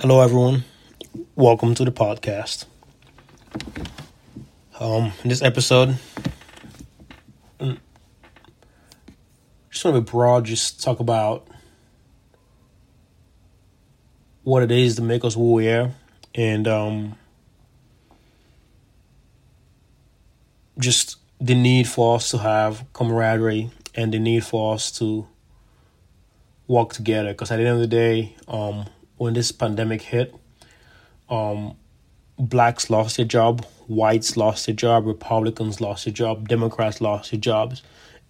Hello, everyone. Welcome to the podcast. Um, in this episode, mm, just want to be broad, just talk about what it is to make us who we are, and um, just the need for us to have camaraderie and the need for us to work together. Because at the end of the day, um, when this pandemic hit, um, blacks lost their job, whites lost their job, Republicans lost their job, Democrats lost their jobs,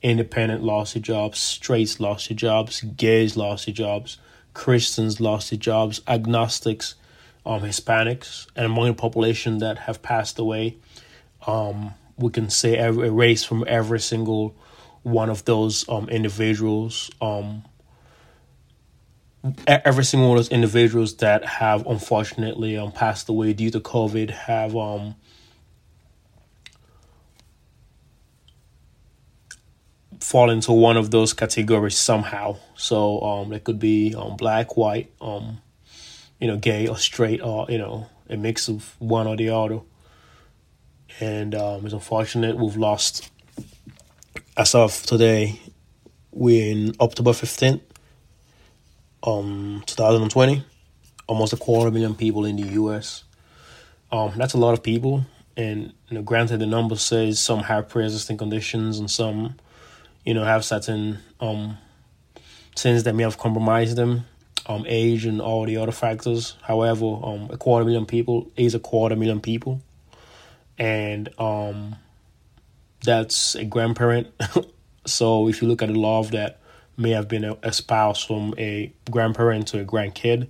independent lost their jobs, straights lost their jobs, gays lost their jobs, Christians lost their jobs, agnostics, um, Hispanics, and among the population that have passed away, um, we can say every, erase from every single one of those um, individuals. Um, every single one of those individuals that have unfortunately um, passed away due to COVID have um, fall into one of those categories somehow. So um, it could be um, black, white, um, you know, gay or straight, or you know, a mix of one or the other. And um, it's unfortunate we've lost. As of today, we're in October fifteenth, um, two thousand and twenty. Almost a quarter million people in the U.S. Um, that's a lot of people, and you know, granted, the number says some have pre-existing conditions and some you know, have certain um things that may have compromised them, um, age and all the other factors. However, um, a quarter million people is a quarter million people, and um, that's a grandparent. so if you look at the law of that may have been espoused from a grandparent to a grandkid,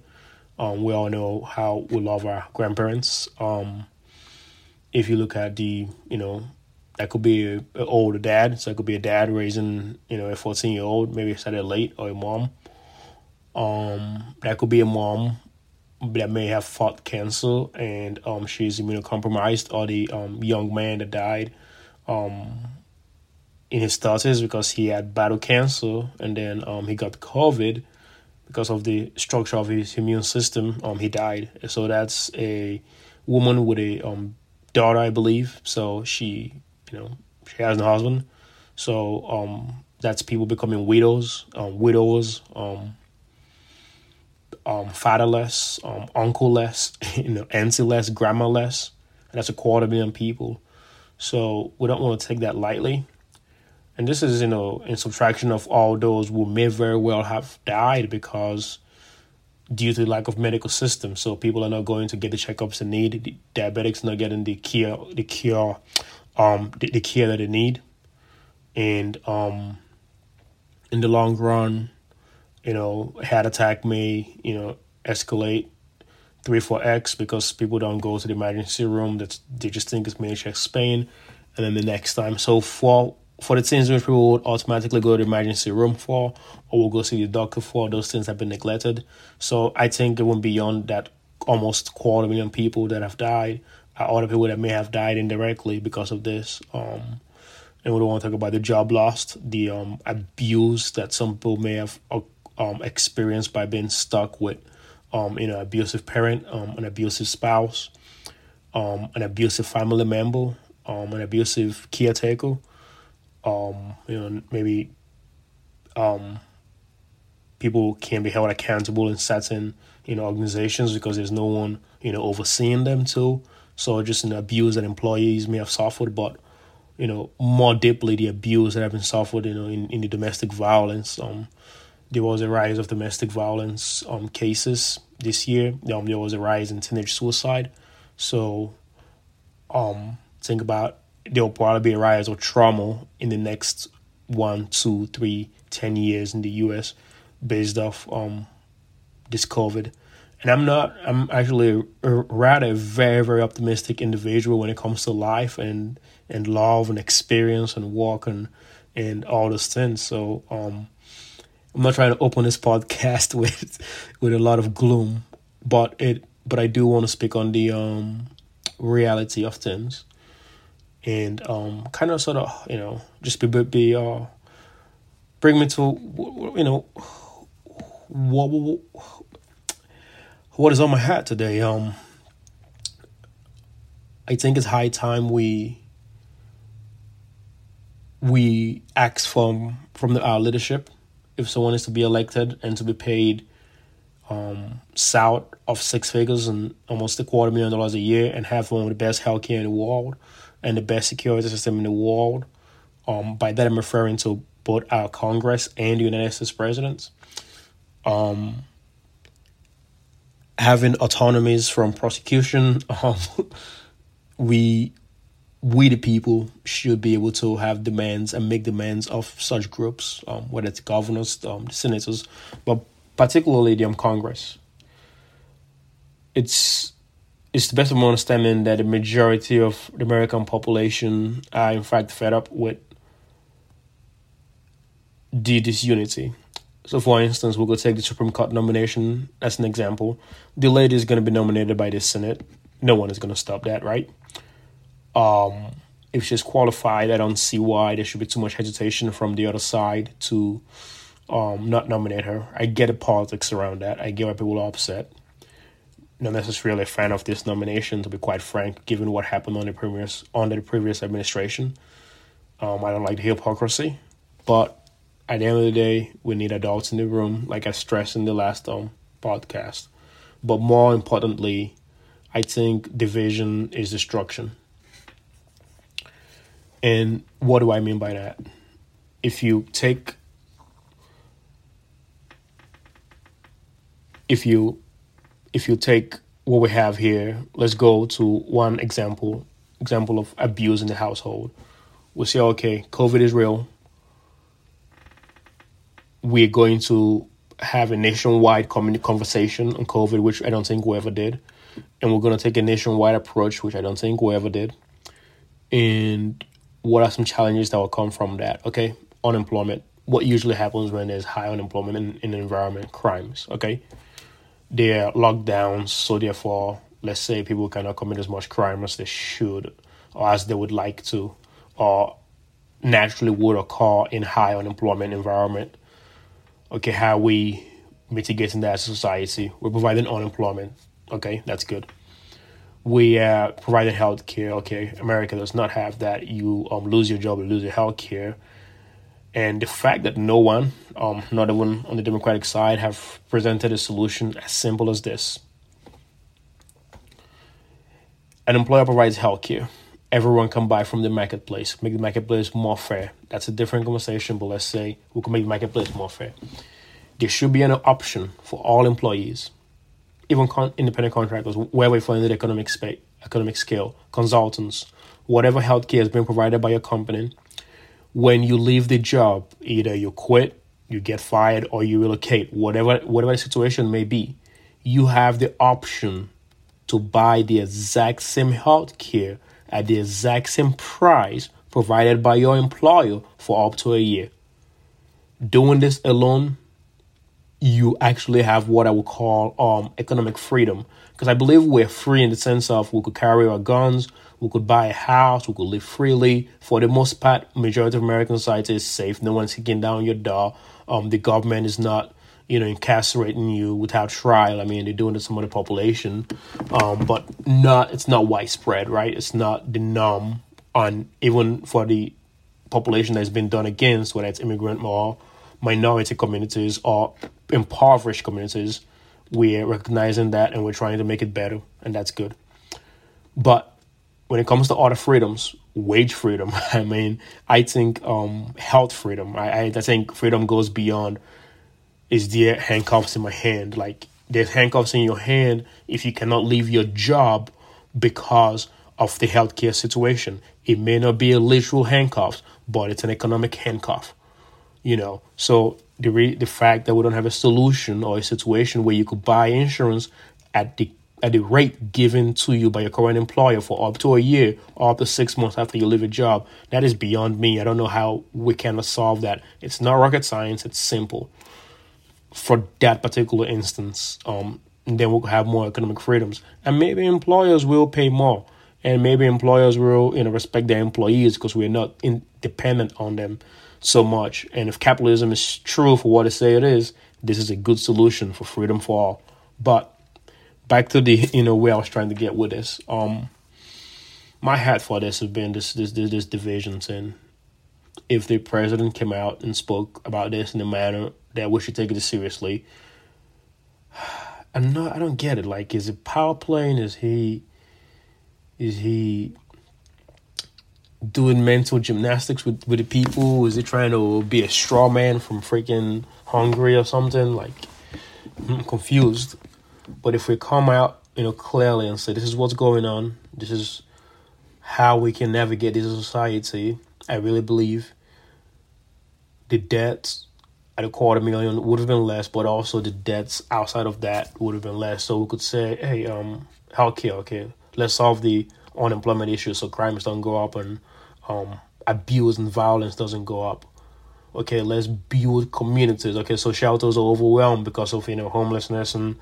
um, we all know how we love our grandparents. Um, if you look at the, you know, that could be an older dad. So it could be a dad raising, you know, a 14 year old, maybe started late, or a mom. Um, that could be a mom that may have fought cancer and um, she's immunocompromised, or the um, young man that died um, in his 30s because he had battle cancer and then um, he got COVID because of the structure of his immune system. Um, he died. So that's a woman with a um, daughter, I believe. So she you know, she has no husband. So um, that's people becoming widows, um, widows, um, um, fatherless, um, uncle-less, you know, auntie-less, grandma-less. And that's a quarter million people. So we don't want to take that lightly. And this is, you know, in subtraction of all those who may very well have died because due to lack of medical system. So people are not going to get the checkups they need. The diabetics not getting the cure, the cure um, the, the care that they need. And um, in the long run, you know, heart attack may, you know, escalate three, four X because people don't go to the emergency room. That they just think it's major chest pain. And then the next time. So for for the things which people would automatically go to the emergency room for or will go see the doctor for, those things have been neglected. So I think it went beyond that almost quarter million people that have died other people that may have died indirectly because of this. Um, and we don't want to talk about the job lost, the um, abuse that some people may have uh, um, experienced by being stuck with, um, you know, abusive parent, um, an abusive spouse, um, an abusive family member, um, an abusive caretaker, um, you know, maybe um, people can be held accountable in certain, you know, organizations because there's no one, you know, overseeing them too. So just an abuse that employees may have suffered, but you know more deeply the abuse that have been suffered, you know, in, in the domestic violence. Um, there was a rise of domestic violence um cases this year. Um, there was a rise in teenage suicide. So, um, think about there will probably be a rise of trauma in the next one, two, three, ten years in the U.S. based off um this COVID and I'm not. I'm actually a, rather very very optimistic individual when it comes to life and and love and experience and work and and all those things. So um, I'm not trying to open this podcast with with a lot of gloom, but it but I do want to speak on the um, reality of things and um, kind of sort of you know just be be uh, bring me to you know what what is on my hat today? Um, I think it's high time we we ask from from the, our leadership if someone is to be elected and to be paid um, south of six figures and almost a quarter million dollars a year and have one of the best healthcare in the world and the best security system in the world. Um, by that, I'm referring to both our Congress and the United States presidents. Um, having autonomies from prosecution, um, we we the people should be able to have demands and make demands of such groups, um, whether it's governors, um, senators, but particularly the um, Congress. It's it's the best of my understanding that the majority of the American population are in fact fed up with the disunity. So, for instance, we could take the Supreme Court nomination as an example. The lady is going to be nominated by the Senate. No one is going to stop that, right? Um, if she's qualified, I don't see why there should be too much hesitation from the other side to um, not nominate her. I get the politics around that. I get why people are upset. Not necessarily a fan of this nomination, to be quite frank, given what happened on the previous under the previous administration. Um, I don't like the hypocrisy, but at the end of the day, we need adults in the room, like I stressed in the last um, podcast. But more importantly, I think division is destruction. And what do I mean by that? If you take if you if you take what we have here, let's go to one example example of abuse in the household. We say, okay, COVID is real. We're going to have a nationwide conversation on COVID, which I don't think we ever did. And we're going to take a nationwide approach, which I don't think we ever did. And what are some challenges that will come from that? Okay, unemployment. What usually happens when there's high unemployment in, in environment? Crimes. Okay, there are lockdowns, so therefore, let's say people cannot commit as much crime as they should or as they would like to, or naturally would occur in high unemployment environment. Okay, how are we mitigating that as a society? We're providing unemployment. Okay, that's good we are providing health care. Okay, America does not have that. You um, lose your job, you lose your health care. And the fact that no one, um, not even on the Democratic side, have presented a solution as simple as this. An employer provides health care. Everyone can buy from the marketplace. Make the marketplace more fair. That's a different conversation, but let's say we can make the marketplace more fair. There should be an option for all employees even con- independent contractors, where we find the economic space, economic scale, consultants, whatever healthcare has been provided by your company, when you leave the job, either you quit, you get fired, or you relocate, whatever whatever the situation may be, you have the option to buy the exact same health care at the exact same price provided by your employer for up to a year. Doing this alone you actually have what I would call um, economic freedom. Because I believe we're free in the sense of we could carry our guns, we could buy a house, we could live freely. For the most part, majority of American society is safe. No one's kicking down your door. Um, the government is not, you know, incarcerating you without trial. I mean, they're doing it to some of the population, um, but not. It's not widespread, right? It's not the norm on even for the population that's been done against, whether it's immigrant or minority communities or impoverished communities, we're recognizing that and we're trying to make it better, and that's good. But when it comes to other freedoms, wage freedom, I mean, I think um, health freedom, I, I, think freedom goes beyond is there handcuffs in my hand? Like, there's handcuffs in your hand if you cannot leave your job because of the healthcare situation. It may not be a literal handcuff, but it's an economic handcuff you know so the re- the fact that we don't have a solution or a situation where you could buy insurance at the at the rate given to you by your current employer for up to a year or up to six months after you leave a job. That is beyond me. I don't know how we can solve that. It's not rocket science. It's simple. For that particular instance um then we'll have more economic freedoms. And maybe employers will pay more. And maybe employers will you know respect their employees because we're not independent on them so much. And if capitalism is true for what it say it is, this is a good solution for freedom for all. But back to the you know where I was trying to get with this. Um, my hat for this has been this this this, this divisions and if the president came out and spoke about this in a manner that we should take it seriously. I'm not I don't get it. Like is it power playing? Is he is he doing mental gymnastics with, with the people? Is he trying to be a straw man from freaking Hungary or something? Like I'm confused. But if we come out, you know, clearly and say this is what's going on, this is how we can navigate this society, I really believe the debts at a quarter million would have been less, but also the debts outside of that would have been less. So we could say, hey, um, healthcare, okay, let's solve the unemployment issue so crimes don't go up and um, abuse and violence doesn't go up. Okay, let's build communities. Okay, so shelters are overwhelmed because of you know homelessness and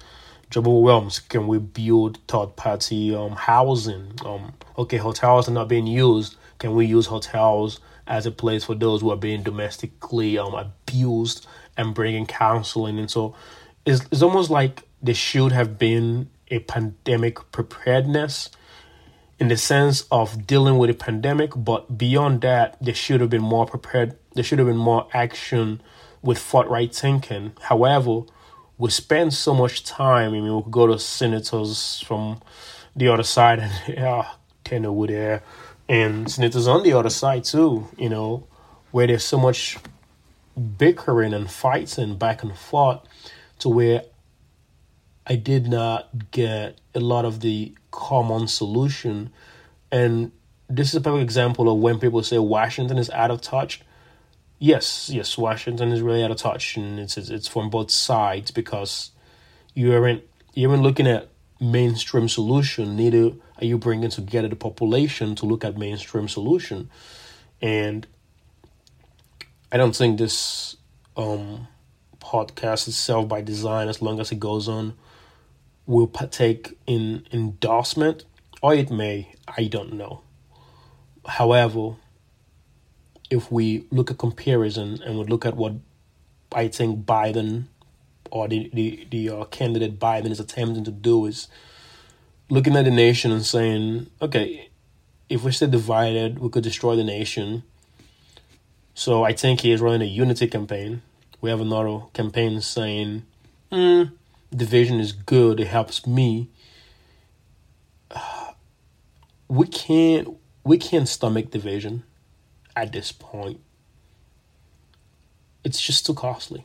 job overwhelms. Can we build third party um housing? Um, okay, hotels are not being used. Can we use hotels as a place for those who are being domestically um abused and bringing counseling? And so, it's it's almost like there should have been a pandemic preparedness in the sense of dealing with a pandemic, but beyond that, there should have been more prepared. There should have been more action with forthright thinking. However, we spend so much time. I mean, we go to senators from the other side, and yeah, Tanner would there, and senators on the other side too. You know, where there's so much bickering and fighting back and forth, to where I did not get a lot of the common solution, and this is a perfect example of when people say Washington is out of touch yes, yes, Washington is really out of touch, and it's it's from both sides because you aren't you aren't looking at mainstream solution. Neither are you bringing together the population to look at mainstream solution, and I don't think this um, podcast itself by design, as long as it goes on, will partake in endorsement, or it may. I don't know. However, if we look at comparison and we look at what I think Biden or the the, the uh, candidate Biden is attempting to do is looking at the nation and saying, okay, if we stay divided, we could destroy the nation. So I think he is running a unity campaign. We have another campaign saying, mm, division is good, it helps me. We can't we can't stomach division at this point. It's just too costly.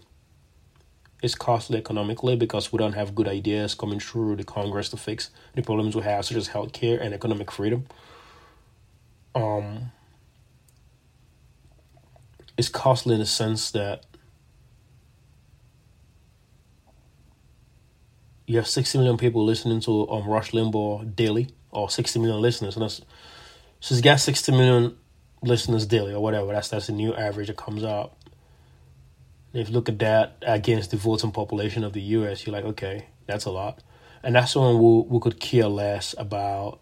It's costly economically because we don't have good ideas coming through the Congress to fix the problems we have, such as healthcare and economic freedom. Um, it's costly in the sense that you have 60 million people listening to um, Rush Limbaugh daily, or 60 million listeners. And that's, so he's got 60 million listeners daily or whatever. That's that's the new average that comes up. if you look at that against the voting population of the U.S., you're like, okay, that's a lot, and that's when we we could care less about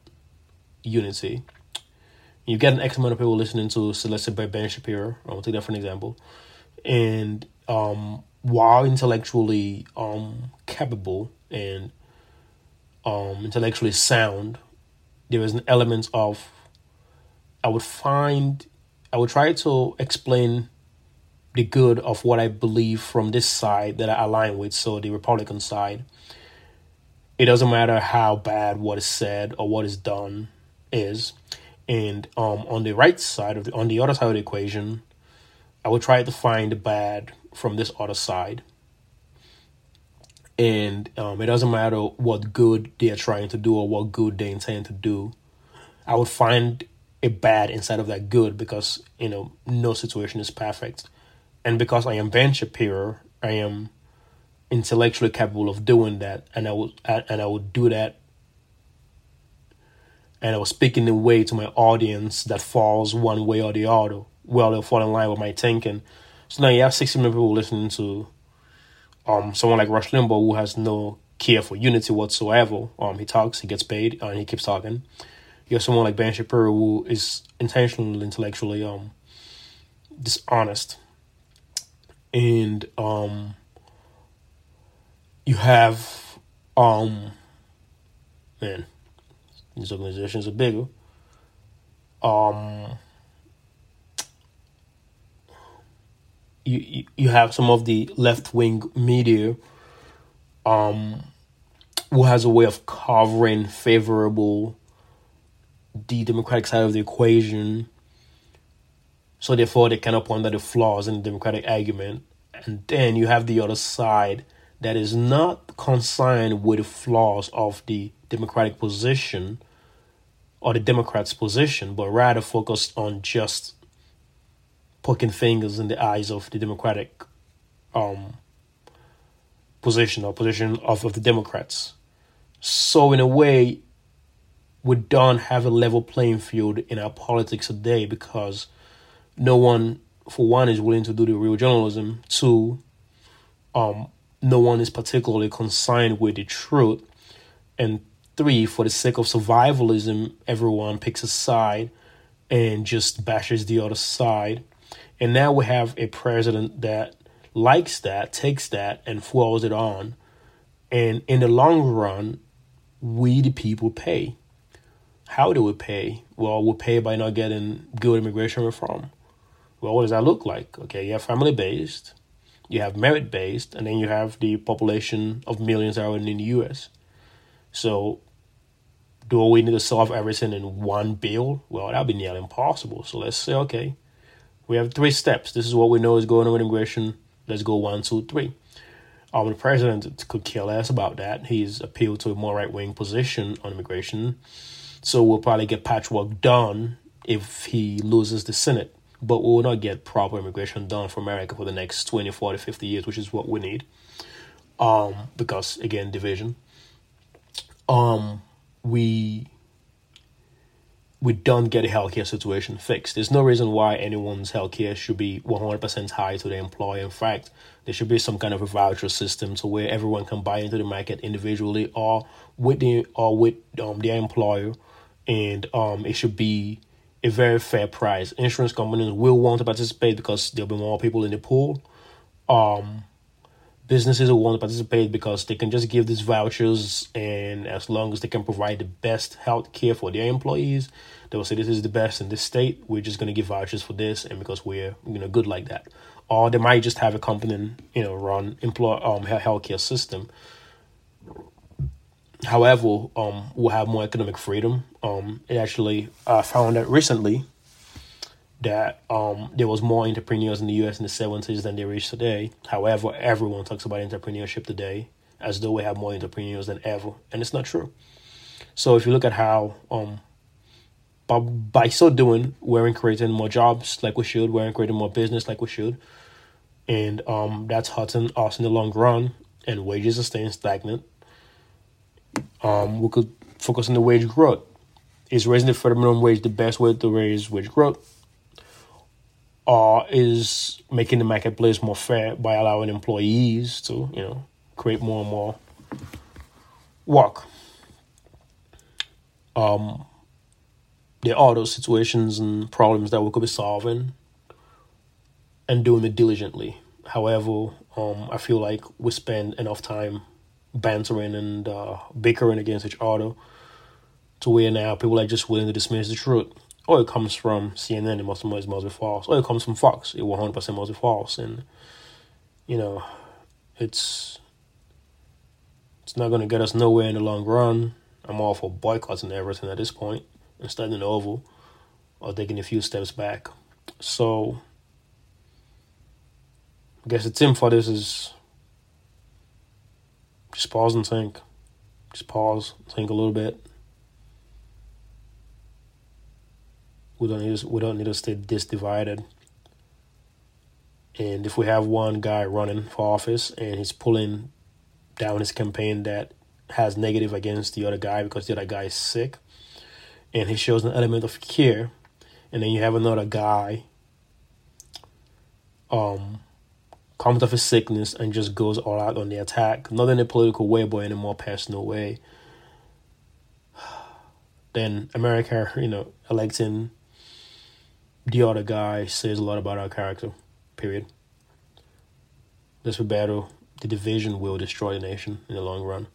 unity. You get an X amount of people listening to Selected by Ben Shapiro. I'll take that for an example, and um, while intellectually um, capable and um, intellectually sound, there is an element of I would find, I would try to explain the good of what I believe from this side that I align with, so the Republican side. It doesn't matter how bad what is said or what is done is. And um, on the right side of the, on the other side of the equation, I would try to find the bad from this other side. And um, it doesn't matter what good they are trying to do or what good they intend to do. I would find a bad inside of that good because you know no situation is perfect. And because i am ben shapiro i am intellectually capable of doing that and i will and i will do that and i will speak in a way to my audience that falls one way or the other well they'll fall in line with my thinking. So now you have 60 million people listening to um someone like rush limbaugh who has no care for unity whatsoever. Um he talks he gets paid and he keeps talking you have someone like Ben Shapiro who is intentionally intellectually um dishonest, and um you have um man, these organizations are bigger. Um, you you have some of the left wing media, um, who has a way of covering favorable the Democratic side of the equation. So therefore, they cannot point out the flaws in the Democratic argument, and then you have the other side that is not concerned with the flaws of the Democratic position or the Democrats' position, but rather focused on just poking fingers in the eyes of the Democratic um, position or position of, of the Democrats. So, in a way, we don't have a level playing field in our politics today because no one, for one, is willing to do the real journalism. Two, um, no one is particularly concerned with the truth. And three, for the sake of survivalism, everyone picks a side and just bashes the other side. And now we have a president that likes that, takes that, and follows it on. And in the long run, we the people pay. How do we pay? Well, we pay by not getting good immigration reform. Well, what does that look like? Okay, you have family based, you have merit based, and then you have the population of millions that are in the US. So, do we need to solve everything in one bill? Well, that'd be nearly impossible. So let's say, okay, we have three steps. This is what we know is going on with immigration. Let's go one, two, three. Um, the president could care less about that. He's appealed to a more right wing position on immigration. So we'll probably get patchwork done if he loses the Senate but we will not get proper immigration done for America for the next 20, 40, 50 years, which is what we need. Um, because again, division. Um, we we don't get a healthcare situation fixed. There's no reason why anyone's healthcare should be 100% tied to the employer. In fact, there should be some kind of a voucher system to where everyone can buy into the market individually or with the or with um, their employer, and um, it should be a very fair price. Insurance companies will want to participate because there'll be more people in the pool. Um, businesses will want to participate because they can just give these vouchers, and as long as they can provide the best health care for their employees, they will say this is the best in this state. We're just going to give vouchers for this, and because we're you know good like that, or they might just have a company you know run employ um healthcare system However, um, we'll have more economic freedom. Um, it actually I found out recently that um, there was more entrepreneurs in the U.S. in the seventies than there is today. However, everyone talks about entrepreneurship today as though we have more entrepreneurs than ever, and it's not true. So if you look at how um, by, by so doing, we're creating more jobs like we should, we're creating more business like we should, and um, that's hurting us in the long run, and wages are staying stagnant um, we could focus on the wage growth. Is raising the federal minimum wage the best way to raise wage growth? Or is making the marketplace more fair by allowing employees to, you know, create more and more work? Um, there are those situations and problems that we could be solving and doing it diligently. However, um, I feel like we spend enough time bantering and uh, bickering against each other to where now people are just willing to dismiss the truth. Or it comes from CNN, it must, it must be false. Or it comes from Fox, it 100% must be false. And, you know, it's it's not going to get us nowhere in the long run. I'm all for boycotting everything at this point and starting over or taking a few steps back. So, I guess the team for this is just pause and think. Just pause, think a little bit. We don't need to, we don't need to stay this divided. And if we have one guy running for office and he's pulling down his campaign that has negative against the other guy because the other guy is sick, and he shows an element of care, and then you have another guy um comes off his sickness and just goes all out on the attack, not in a political way, but in a more personal way. Then America, you know, electing the other guy says a lot about our character. Period. Be better. The division will destroy the nation in the long run.